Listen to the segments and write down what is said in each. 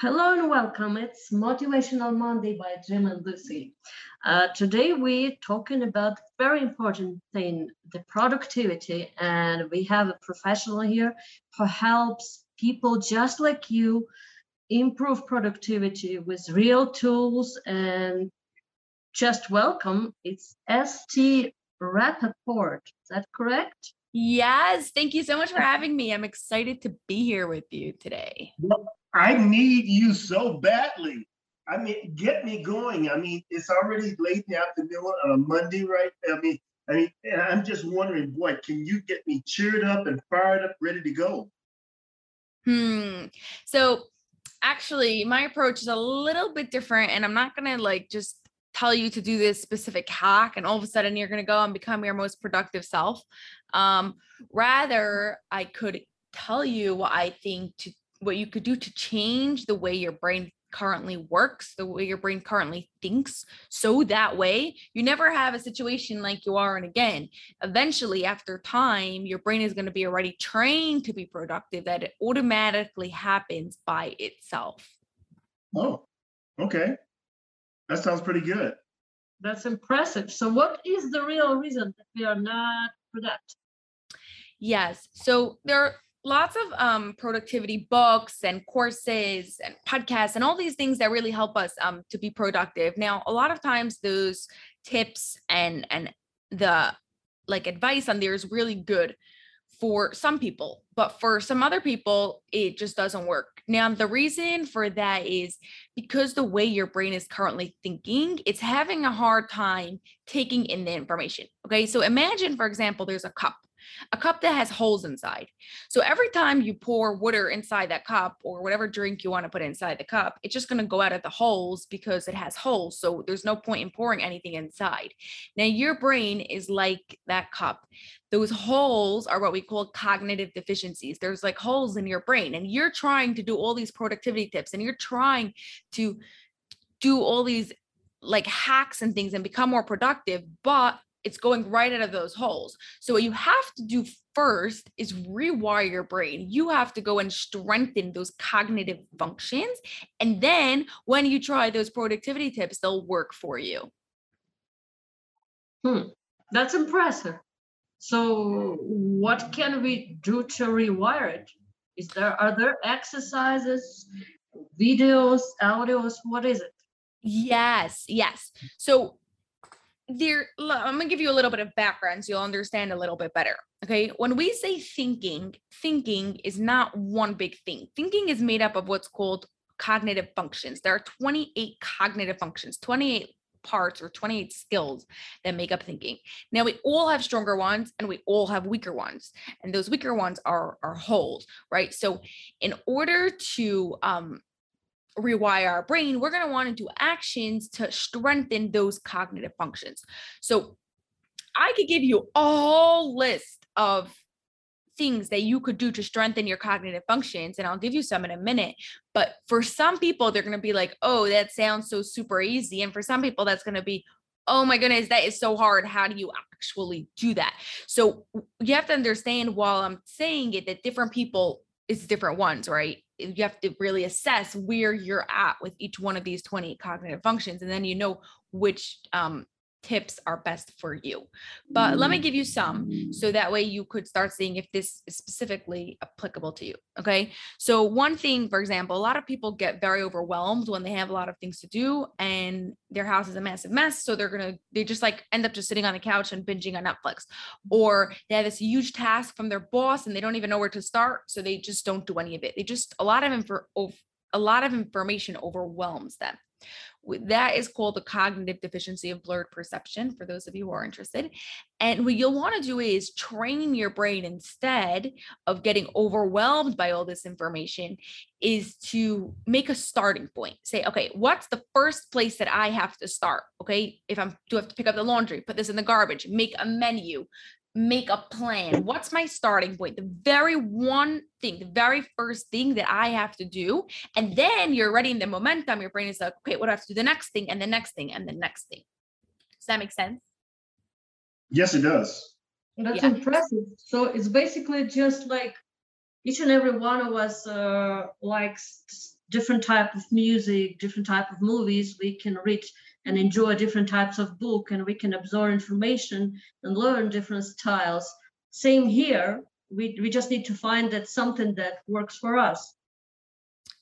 Hello and welcome. It's Motivational Monday by Jim and Lucy. Uh, today we're talking about very important thing, the productivity, and we have a professional here who helps people just like you improve productivity with real tools and just welcome. It's Esti Rappaport. Is that correct? Yes. Thank you so much for having me. I'm excited to be here with you today. I need you so badly. I mean, get me going. I mean, it's already late in the afternoon on a Monday, right? I mean, I mean, I'm just wondering, boy, can you get me cheered up and fired up, ready to go? Hmm. So actually, my approach is a little bit different, and I'm not gonna like just tell you to do this specific hack and all of a sudden you're going to go and become your most productive self um rather i could tell you what i think to what you could do to change the way your brain currently works, the way your brain currently thinks. So that way you never have a situation like you are And again. Eventually, after time, your brain is going to be already trained to be productive, that it automatically happens by itself. Oh, okay. That sounds pretty good. That's impressive. So, what is the real reason that we are not productive? Yes. So, there are lots of um, productivity books and courses and podcasts and all these things that really help us um, to be productive. Now, a lot of times those tips and and the like advice on there is really good for some people, but for some other people, it just doesn't work. Now, the reason for that is because the way your brain is currently thinking, it's having a hard time taking in the information. Okay. So imagine, for example, there's a cup a cup that has holes inside. So every time you pour water inside that cup or whatever drink you want to put inside the cup, it's just going to go out of the holes because it has holes. So there's no point in pouring anything inside. Now, your brain is like that cup. Those holes are what we call cognitive deficiencies. There's like holes in your brain, and you're trying to do all these productivity tips and you're trying to do all these like hacks and things and become more productive, but it's going right out of those holes. So what you have to do first is rewire your brain. You have to go and strengthen those cognitive functions. And then when you try those productivity tips, they'll work for you. Hmm. That's impressive. So what can we do to rewire it? Is there are there exercises, videos, audios? What is it? Yes, yes. So there i'm going to give you a little bit of background so you'll understand a little bit better okay? When we say thinking thinking is not one big thing. Thinking is made up of what's called cognitive functions. There are 28 cognitive functions 28 parts or 28 skills that make up thinking. Now we all have stronger ones and we all have weaker ones and those weaker ones are are holes right? So in order to um rewire our brain, we're going to want to do actions to strengthen those cognitive functions. So I could give you a whole list of things that you could do to strengthen your cognitive functions and I'll give you some in a minute but for some people they're going to be like oh that sounds so super easy and for some people that's going to be oh my goodness that is so hard. How do you actually do that? So you have to understand while I'm saying it that different people is different ones right you have to really assess where you're at with each one of these 20 cognitive functions and then you know which um, tips are best for you. But let me mm. give you some so that way you could start seeing if this is specifically applicable to you. Okay. So, one thing, for example, a lot of people get very overwhelmed when they have a lot of things to do and their house is a massive mess. So, they're going to, they just like end up just sitting on the couch and binging on Netflix, or they have this huge task from their boss and they don't even know where to start. So, they just don't do any of it. They just, a lot of info, a lot of information overwhelms them. That is called the cognitive deficiency of blurred perception for those of you who are interested. And what you'll want to do is train your brain instead of getting overwhelmed by all this information, is to make a starting point. Say, okay, what's the first place that I have to start? Okay, if I'm do I have to pick up the laundry, put this in the garbage, make a menu, make a plan. What's my starting point? The very one thing, the very first thing that I have to do. And then you're ready in the momentum. Your brain is like, okay, what do I have to do the next thing and the next thing and the next thing? Does that make sense? Yes, it does. That's yeah. impressive. So it's basically just like each and every one of us uh, likes different type of music, different type of movies. We can read and enjoy different types of book and we can absorb information and learn different styles. Same here. We, we just need to find that something that works for us.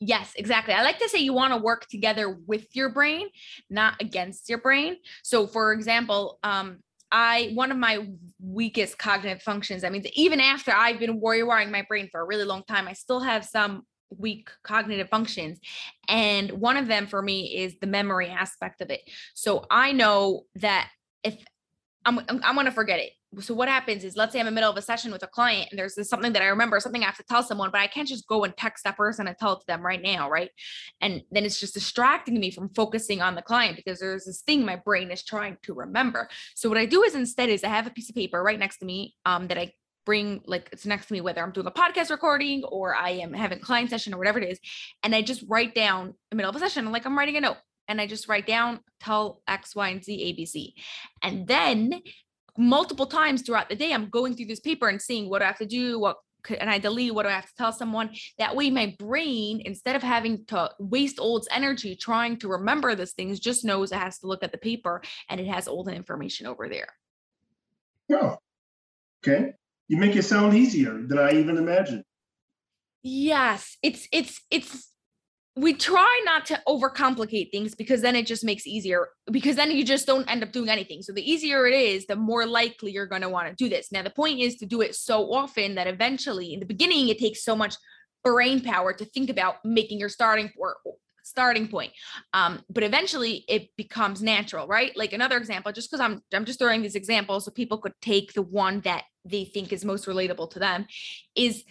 Yes, exactly. I like to say you want to work together with your brain, not against your brain. So, for example, um, I one of my weakest cognitive functions. I mean, even after I've been warrior wiring my brain for a really long time, I still have some weak cognitive functions. And one of them for me is the memory aspect of it. So I know that if I'm, I'm, I'm going to forget it. So what happens is, let's say I'm in the middle of a session with a client and there's this, something that I remember, something I have to tell someone, but I can't just go and text that person and tell it to them right now, right? And then it's just distracting me from focusing on the client because there's this thing my brain is trying to remember. So what I do is instead is I have a piece of paper right next to me um, that I bring like it's next to me whether I'm doing a podcast recording or I am having a client session or whatever it is, and I just write down in the middle of a session like I'm writing a note and I just write down tell X, Y, and Z, ABC. And then multiple times throughout the day, I'm going through this paper and seeing what I have to do, what could, and I delete what do I have to tell someone. That way, my brain, instead of having to waste its energy trying to remember these things, just knows it has to look at the paper and it has all the information over there. Oh, okay. You make it sound easier than I even imagined. Yes, it's it's it's we try not to overcomplicate things because then it just makes easier because then you just don't end up doing anything. So the easier it is the more likely you're going to want to do this. Now the point is to do it so often that eventually in the beginning it takes so much brain power to think about making your starting or starting point. Um, but eventually it becomes natural right? Like another example just because i'm i'm just throwing these examples so people could take the one that they think is most relatable to them is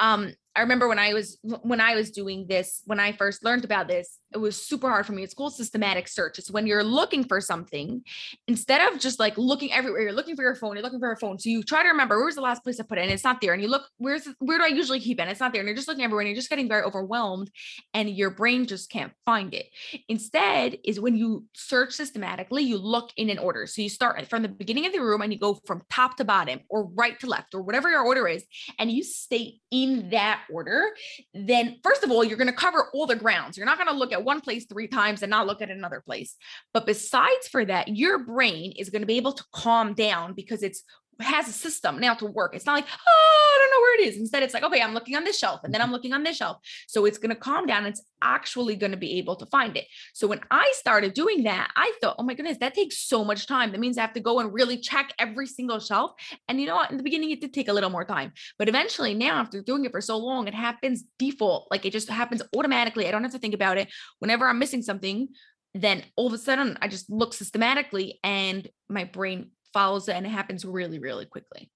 um I remember when I was when I was doing this, when I first learned about this, it was super hard for me. It's called systematic search. It's when you're looking for something, instead of just like looking everywhere, you're looking for your phone, you're looking for your phone. So you try to remember where's the last place I put it, and it's not there. And you look, where's where do I usually keep it? And it's not there. And you're just looking everywhere, and you're just getting very overwhelmed, and your brain just can't find it. Instead, is when you search systematically, you look in an order. So you start from the beginning of the room and you go from top to bottom, or right to left, or whatever your order is, and you stay in that order, then first of all, you're going to cover all the grounds. You're not going to look at one place three times and not look at another place. But besides for that, your brain is going to be able to calm down because it's has a system now to work. It's not like, oh, I don't know where it is. Instead, it's like, okay, I'm looking on this shelf and then I'm mm-hmm. looking on this shelf. So it's going to calm down. It's actually going to be able to find it. So when I started doing that, I thought, oh my goodness, that takes so much time. That means I have to go and really check every single shelf. And you know what? In the beginning, it did take a little more time. But eventually, now after doing it for so long, it happens default. Like it just happens automatically. I don't have to think about it. Whenever I'm missing something, then all of a sudden I just look systematically and my brain follows it and it happens really, really quickly.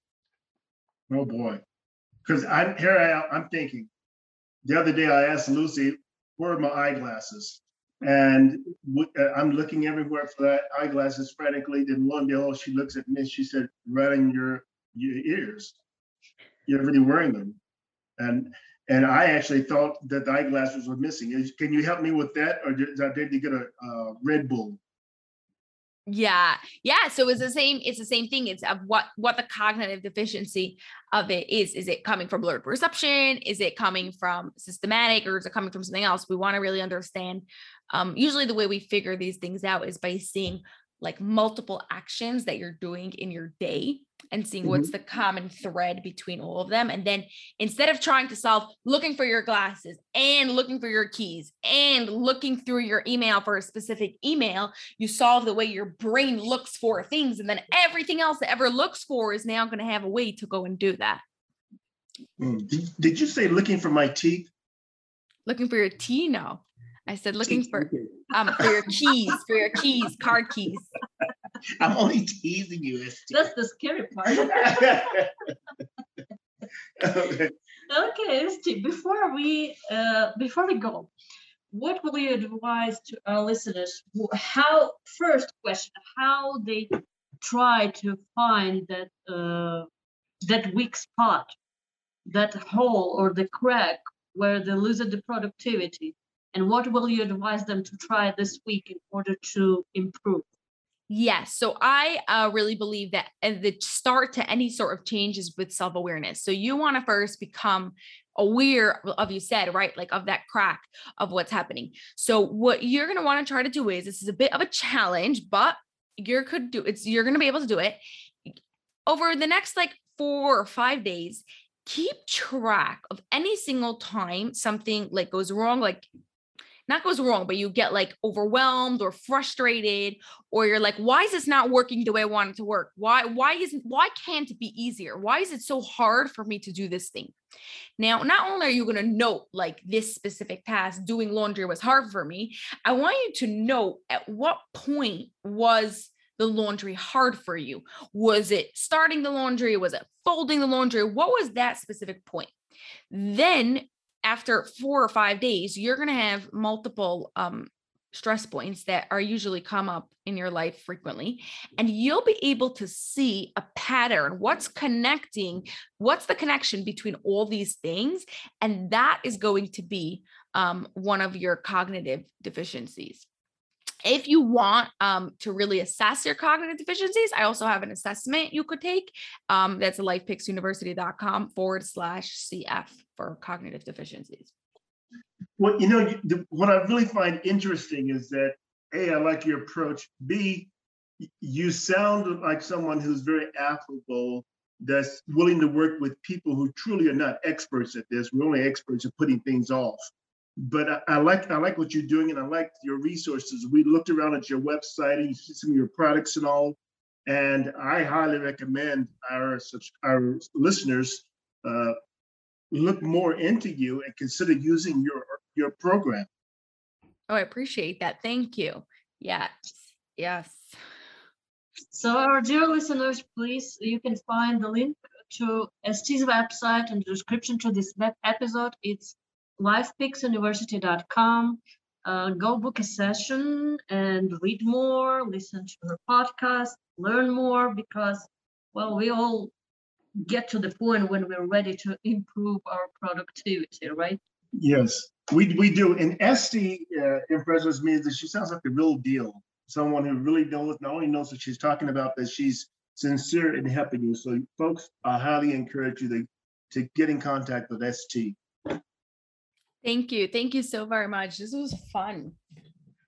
Oh boy. Because I'm here I am, I'm thinking. The other day I asked Lucy, where are my eyeglasses? And uh, I'm looking everywhere for that eyeglasses frantically. Then one day, oh, she looks at me and she said, right in your, your ears. You're really wearing them. And and I actually thought that the eyeglasses were missing. Can you help me with that? Or did, did you get a uh, Red Bull? Yeah yeah so it's the same it's the same thing it's of what what the cognitive deficiency of it is. Is it coming from blurred perception? Is it coming from systematic or is it coming from something else? We want to really understand um usually the way we figure these things out is by seeing like multiple actions that you're doing in your day and seeing mm-hmm. what's the common thread between all of them. And then instead of trying to solve looking for your glasses and looking for your keys and looking through your email for a specific email, you solve the way your brain looks for things. And then everything else that ever looks for is now going to have a way to go and do that. Mm, did, did you say looking for my teeth? Looking for your tea? No. I said looking for um for your keys, for your keys, card keys. I'm only teasing you. Esti. That's the scary part. okay. okay, Steve. Before we uh, before we go, what will you advise to our listeners? How first question: How they try to find that uh, that weak spot, that hole or the crack where they lose the productivity? And what will you advise them to try this week in order to improve? Yes. So I uh, really believe that the start to any sort of change is with self awareness. So you want to first become aware of you said right like of that crack of what's happening so what you're going to want to try to do is this is a bit of a challenge but you could do it's you're going to be able to do it over the next like four or five days keep track of any single time something like goes wrong like not goes wrong, but you get like overwhelmed or frustrated, or you're like, why is this not working the way I want it to work? Why, why isn't, why can't it be easier? Why is it so hard for me to do this thing? Now, not only are you to note like this specific task, doing laundry was hard for me, I want you to note at what point was the laundry hard for you? Was it starting the laundry? Was it folding the laundry? What was that specific point? Then after four or five days, you're going to have multiple um, stress points that are usually come up in your life frequently and you'll be able to see a pattern what's connecting what's the connection between all these things and that is going to be um, one of your cognitive deficiencies if you want um, to really assess your cognitive deficiencies, I also have an assessment you could take. Um, that's lifepicksuniversity.com forward slash CF for cognitive deficiencies. Well, you know, the, what I really find interesting is that A, I like your approach. B, you sound like someone who's very affable, that's willing to work with people who truly are not experts at this. We're only experts at putting things off but I, I, like I like what you're doing, and I like your resources. We looked around at your website, and you see some of your products and all, and I highly recommend our our listeners uh, look more into you and consider using your your program. Oh, I appreciate that. Thank you. Yes, yes. So, our dear listeners, please, you can find the link to Esti's website in the description to this web episode. It's lifepicksuniversity.com. Uh, go book a session and read more, listen to her podcast, learn more because, well, we all get to the point when we're ready to improve our productivity, right? Yes, we, we do. And Esty uh, impresses me that she sounds like the real deal. Someone who really knows, not only knows what she's talking about, but she's sincere in helping you. So, folks, I highly encourage you to, to get in contact with Esti. Thank you. Thank you so very much. This was fun.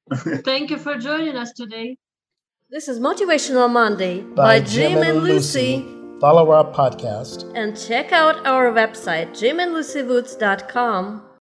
Thank you for joining us today. This is Motivational Monday by, by Jim, Jim, and Lucy. Lucy. Follow our podcast and check out our website, jimandlucywoods.com.